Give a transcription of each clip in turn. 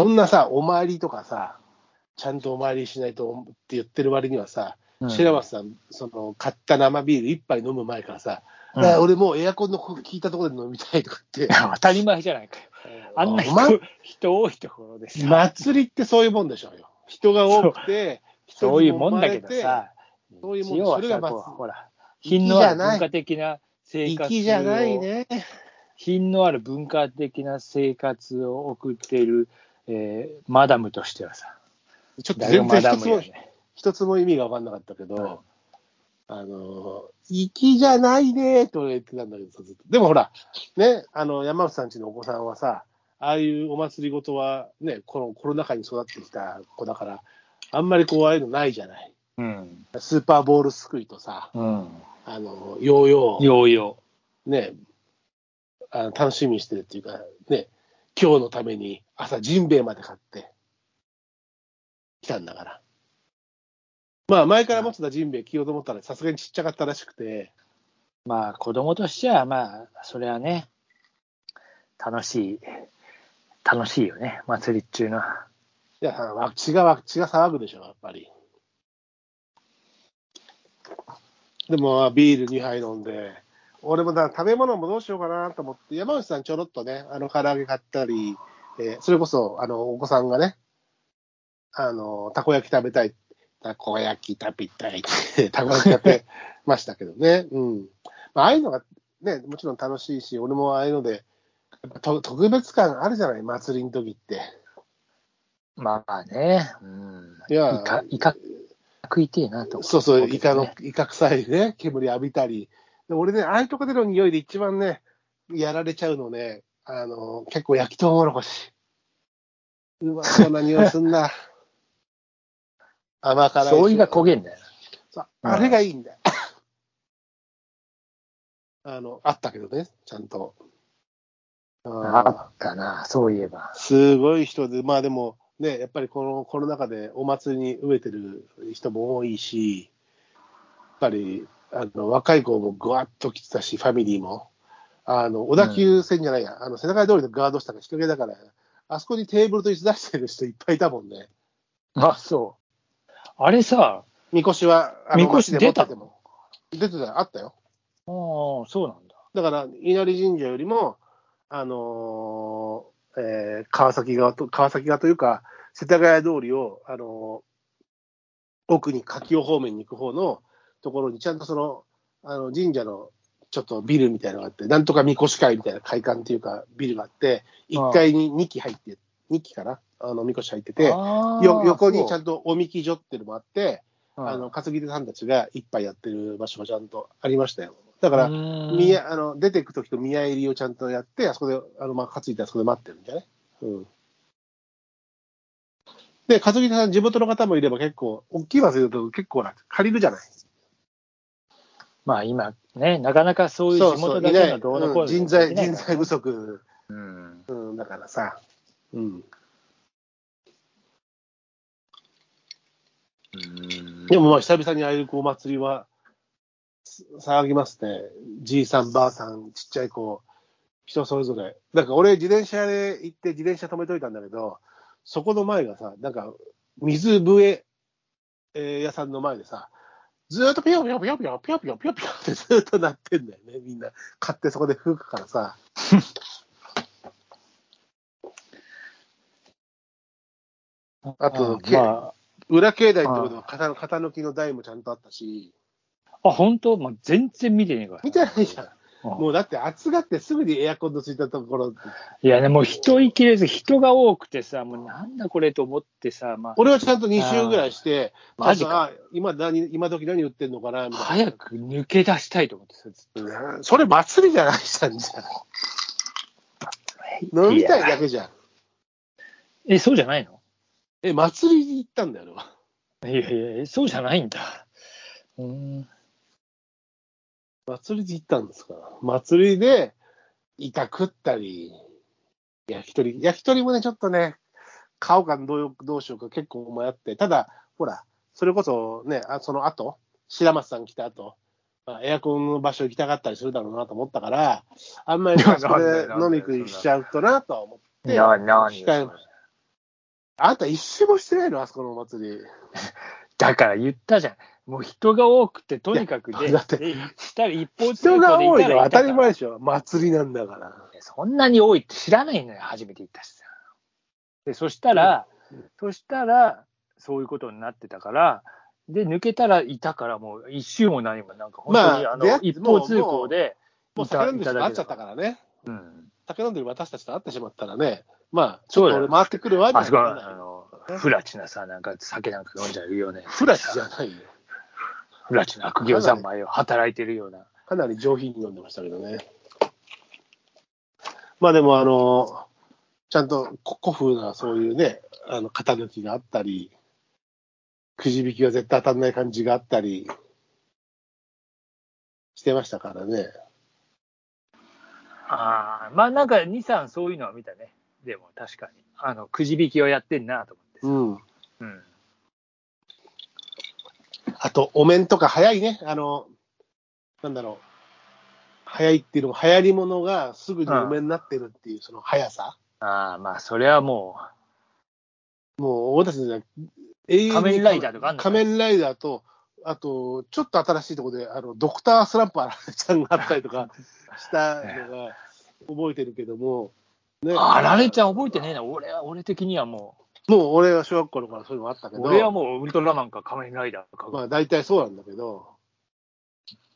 そんなさ、お参りとかさ、ちゃんとお参りしないとって言ってる割にはさ、うん。白松さん、その買った生ビール一杯飲む前からさ、うん。あ俺もうエアコンの効いたところで飲みたいとかって、当たり前じゃないかよ。あんな人お前人多いところでさ、祭りってそういうもんでしょうよ。人が多くて、そう。いうもんだけどさ、そういうもんそれがまほら、品のある文化的な生活を粋じゃないね。品のある文化的な生活を送っている、えーマダムとしてはさ、ちょっと全然一つも。一つも意味が分かんなかったけど、うんあの、粋じゃないねと言ってたんだけどさ、ずっと。でもほら、ね、あの、山内さんちのお子さんはさ、ああいうお祭りごとはね、このコロナ禍に育ってきた子だから、あんまりこう、ああいうのないじゃない。うん。スーパーボールすくいとさ、うん。あの、ヨーヨー、ようよね、あの楽しみにしてるっていうか、ね、今日のために朝ジンベエまで買って来たんだから。まあ前から持ってたジンベエ着ようと思ったらさすがにちっちゃかったらしくて、う。まあ、子供としては、まあ、それはね、楽しい、楽しいよね、祭りっちゅうのは。いや、わ血がわ、血が騒ぐでしょ、やっぱり。でも、まあビール2杯飲んで、俺もだ食べ物もどうしようかなと思って、山内さんちょろっとね、あの、唐揚げ買ったり、えーそれこそ、あの、お子さんがね、あの、たこ焼き食べたい、たこ焼き食べたいって、たこ焼き食べましたけどね。うん。まあ、ああいうのがね、もちろん楽しいし、俺もああいうので、と特別感あるじゃない、祭りの時って。まあね、うん。いやイカ、イカ食いてえなと。そうそう、イカのね、イカ臭いね、煙浴びたり。で俺ね、ああいうとこでの匂いで一番ね、やられちゃうのね、あの、結構焼きとうもろこし。うまそうな匂いすんな。甘辛いし。醤油が焦げんだよそうあれがいいんだよ。あの、あったけどね、ちゃんと。あったな、そういえば。すごい人で、まあでもね、やっぱりこのコロナ禍でお祭りに飢えてる人も多いし、やっぱりあの若い子もぐわっと来てたし、ファミリーも。あの小田急線じゃないや、あの背中通りのガード下が人気だから、あそこにテーブルと椅子出してる人いっぱいいたもんね。あ、そう。あれさ、みこしは、あのみこし出たても。出てたよ、あったよ。ああ、そうなんだ。だから、稲荷神社よりも、あのーえー川崎側と、川崎側というか、世田谷通りを、あのー奥に柿尾方面に行く方のところに、ちゃんとその、あの、神社のちょっとビルみたいなのがあって、なんとかみこし会みたいな会館っていうか、ビルがあって、1階に2基入って、2基かな？あの、みこし入ってて、よ横にちゃそんとおみき所っていうのもあって、うあの、担ぎ手さんたちが一杯やってる場所がちゃんとありましたよ。だから、うん宮あの出ていくときと宮入りをちゃんとやって、あそこで、あのまあ、担いであそこで待ってるんじゃないうん。で、担ぎ手さん、地元の方もいれば結構、大きい祭りだと結構な、借りるじゃない。まあ今ね、なかなかそういう地元だけのどうのこうのうん人材、人材不足、うん。うん、だからさ、うん。うんでもまあ、久々にああいうお祭りは、す騒ぎますね。じいさん、ばあさん、ちっちゃい子、人それぞれ。なんか俺、自転車で行って、自転車止めといたんだけど、そこの前がさ、なんか、水笛、えー屋さんの前でさ、ずーっとピヨピヨピヨピヨピヨピヨピヨピヨってずーっと鳴ってんだよね、みんな。買ってそこで吹くからさ。あとけま裏境内ってことは型型抜きの台もちゃんとあったし、あ、あ、本当、まあ、全然見てねえから。見てないじゃん。うんもうだって暑がってすぐにエアコンのついたところ、いやね、もう人いきれず、人が多くてさ、もうなんだこれと思ってさ、まあ、俺はちゃんと2周ぐらいして、マジか今何、今時何売ってんのかなみたいな。早く抜け出したいと思ってさ、ずっうんそれ祭りじゃないじゃん、じゃ。飲みたいやだけじゃん。え、そうじゃないの？え、祭りに行ったんだよ、俺はいやいや、そうじゃないんだ。うん。祭りに行ったんですか？ら。祭りで、イカ食ったり、焼き鳥、焼き鳥もね、ちょっとね、買おうかどうよどうしようか結構迷って、ただ、ほら、それこそね、あその後、白松さん来た後、まあエアコンの場所行きたかったりするだろうなと思ったから、あんまりあそこで飲み食いしちゃうとなとは思って、な、なに控えあんた一周もしてないの？あそこのお祭り。だから言ったじゃん。もう人が多くて、とにかくで、だってでしたら一方通人が行でい多いのは当たり前でしょ。祭りなんだから。そんなに多いって知らないのよ、初めて行ったしさ。で、そしたら、そしたら、そういうことになってたから、で、抜けたらいたから、もう一周も何も、なんか本当に、あ、の、まあ出会っ一方通行で、もう酒飲んでる人会っちゃったからね。うん。酒飲んでる私たちと会ってしまったらね、まあ、ちょっと俺回ってくるわ、みたあそこは。あの、フラチなさ、なんか酒なんか飲んじゃうよね。フラチじゃないよ。フラチの悪行三昧を働いてるような。かなり上品に飲んでましたけどね。まあでも、あの、ちゃんと古風なそういうね、あの、型抜きがあったり、くじ引きは絶対当たんない感じがあったりしてましたからね。ああ、まあなんか2、3そういうのは見たね。でも確かに。あの、くじ引きをやってんなと思ってさ。うん。うん。あと、お面とか早いね。あの、なんだろう。早いっていうのも、流行り物がすぐにお面になってるっていう、その速さ。ああ、まあそれはももう、俺たちのね永遠に仮面ライダーとか仮面ライダーと、あと、ちょっと新しいところで、あの、ドクタースランプあられちゃんがあったりとか したのが覚えてるけども、ねう、あられちゃん覚えてねえな。俺は、俺的にはももう俺は小学校の頃そういうのあったけう、ど、俺はもうウルトラマンか仮面ライダーか、まあ大体そうなんだけど、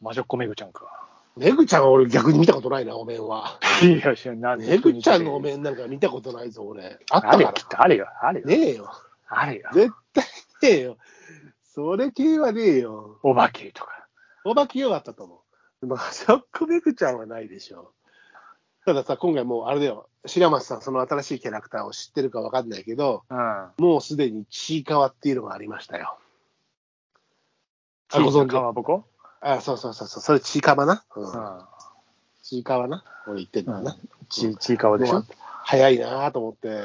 魔女っ子めぐちゃんか。めぐちゃんは俺逆に見たことないな、お面は。いや、知らない。めぐちゃんのお面なんか見たことないぞ、俺。あったかあるよ、きっとあるよ、あるよ。らねえよ。あるよ。絶対ねえよ。それ系はねえよ。お化けとか。お化けよかったと思う。まあ、ショックめぐちゃんはないでしょう。たださ、今回もうあれだよ。白松さん、その新しいキャラクターを知ってるかわかんないけど、うん。もうすでにちいかわっていうのがありましたよ。あ、チーズご存知？かまぼこあ、そうそうそうそう。それちいかわな？ちいかわな？俺言ってんだな？ち、ちいかわでしょ？早いなと思って、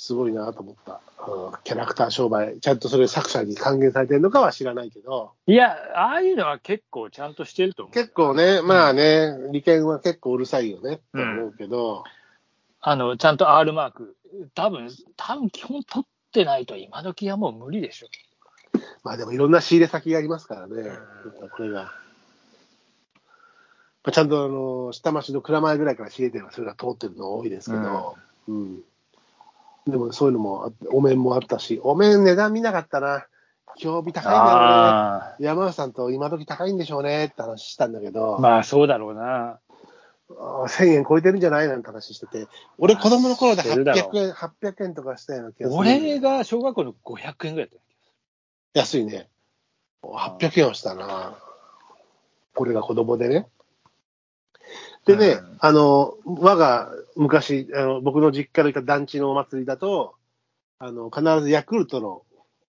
すごいなと思った、うん。キャラクター商売、ちゃんとそれ作者に還元されてるのかは知らないけど、いや、ああいうのは結構ちゃんとしてると思う。結構ね、まあね、利権は結構うるさいよねって思うけど、あの、ちゃんと R マーク。多分、多分基本取ってないと今時はもう無理でしょ。まあでもいろんな仕入れ先がありますからね、これが。まあちゃんとあの下町の蔵前ぐらいから仕入れてるそれが通ってるの多いですけど、うんでもそういうのもお面もあったし、お面値段見なかったな。今日日高いんだろうね。あ山内さんと今時高いんでしょうねって話したんだけど、あ。まあ、そうだろうな。あ1000円超えてるんじゃないなんて話してて、俺子供の頃でしてるだろう800円、800円とかしたような気がする。俺が小学校の500円ぐらいだっ安いね。800円はしたな。これが子供でね。でね、うんあの、我が昔、あの僕の実家のいた団地のお祭りだと、あの、必ずヤクルトの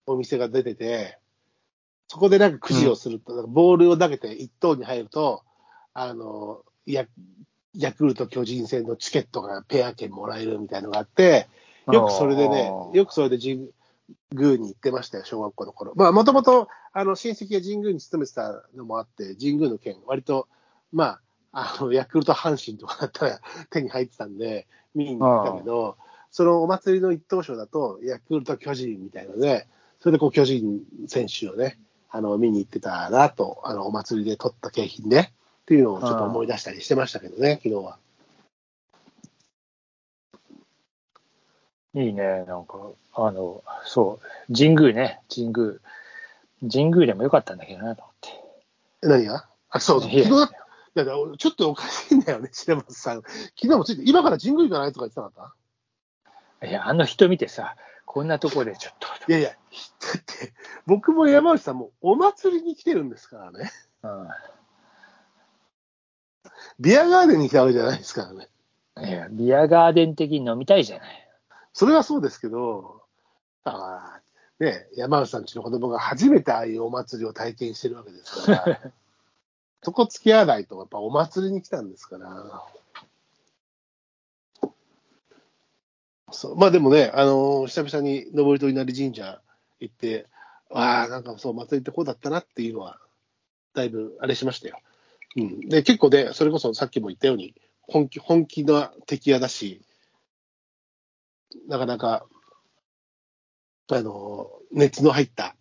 お店が出てて、そこでなんかくじをすると、なんかボールを投げて1等に入ると、あの、ヤヤクルト巨人戦のチケットがペア券もらえるみたいのがあって、けよくそれでねよくそれで神宮に行ってましたよ、小学校の頃。まあ、もともと、あの、親戚が神宮に勤めてたのもあって、神宮の券、割と、まあ、あの、ヤクルト阪神とかだったら手に入ってたんで、見に行ったけど、そのお祭りの一等賞だと、ヤクルト巨人みたいので、それでこう巨人選手をね、あの、見に行ってたなと、あの、お祭りで取った景品で、っていうのをちょっと思い出したりしてましたけどね、昨日は。いいね、なんか、あの、そう、神宮ね、神宮。神宮でもよかったんだけどなと思って。何が？あ、そう、昨日だ、いや、だからちょっとおかしいんだよね、白松さん。昨日もついて、今から神宮行かないとか言ってなかっいや、あの人見てさ、こんなとこでちょっと。たいやいや、だって、僕も山内さんもお祭りに来てるんですからね。うんビアガーデンに来たわけじゃないですからね。いや、ビアガーデン的に飲みたいじゃない。それはそうですけど、あーね、山内さんちの子供が初めてああいうお祭りを体験してるわけですから、そこ付き合わないと、やっぱお祭りに来たんですから。そうまあでもね、あのー久々に登戸稲荷神社行って、ああ、なんかそう、祭りってこうだったなっていうのは、だいぶあれしましたよ。うん、で結構ね、それこそさっきも言ったように、本気本気な敵屋だし、なかなか、あの、熱の入った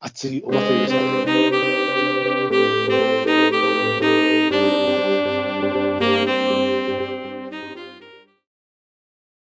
熱いお祭りでしたね。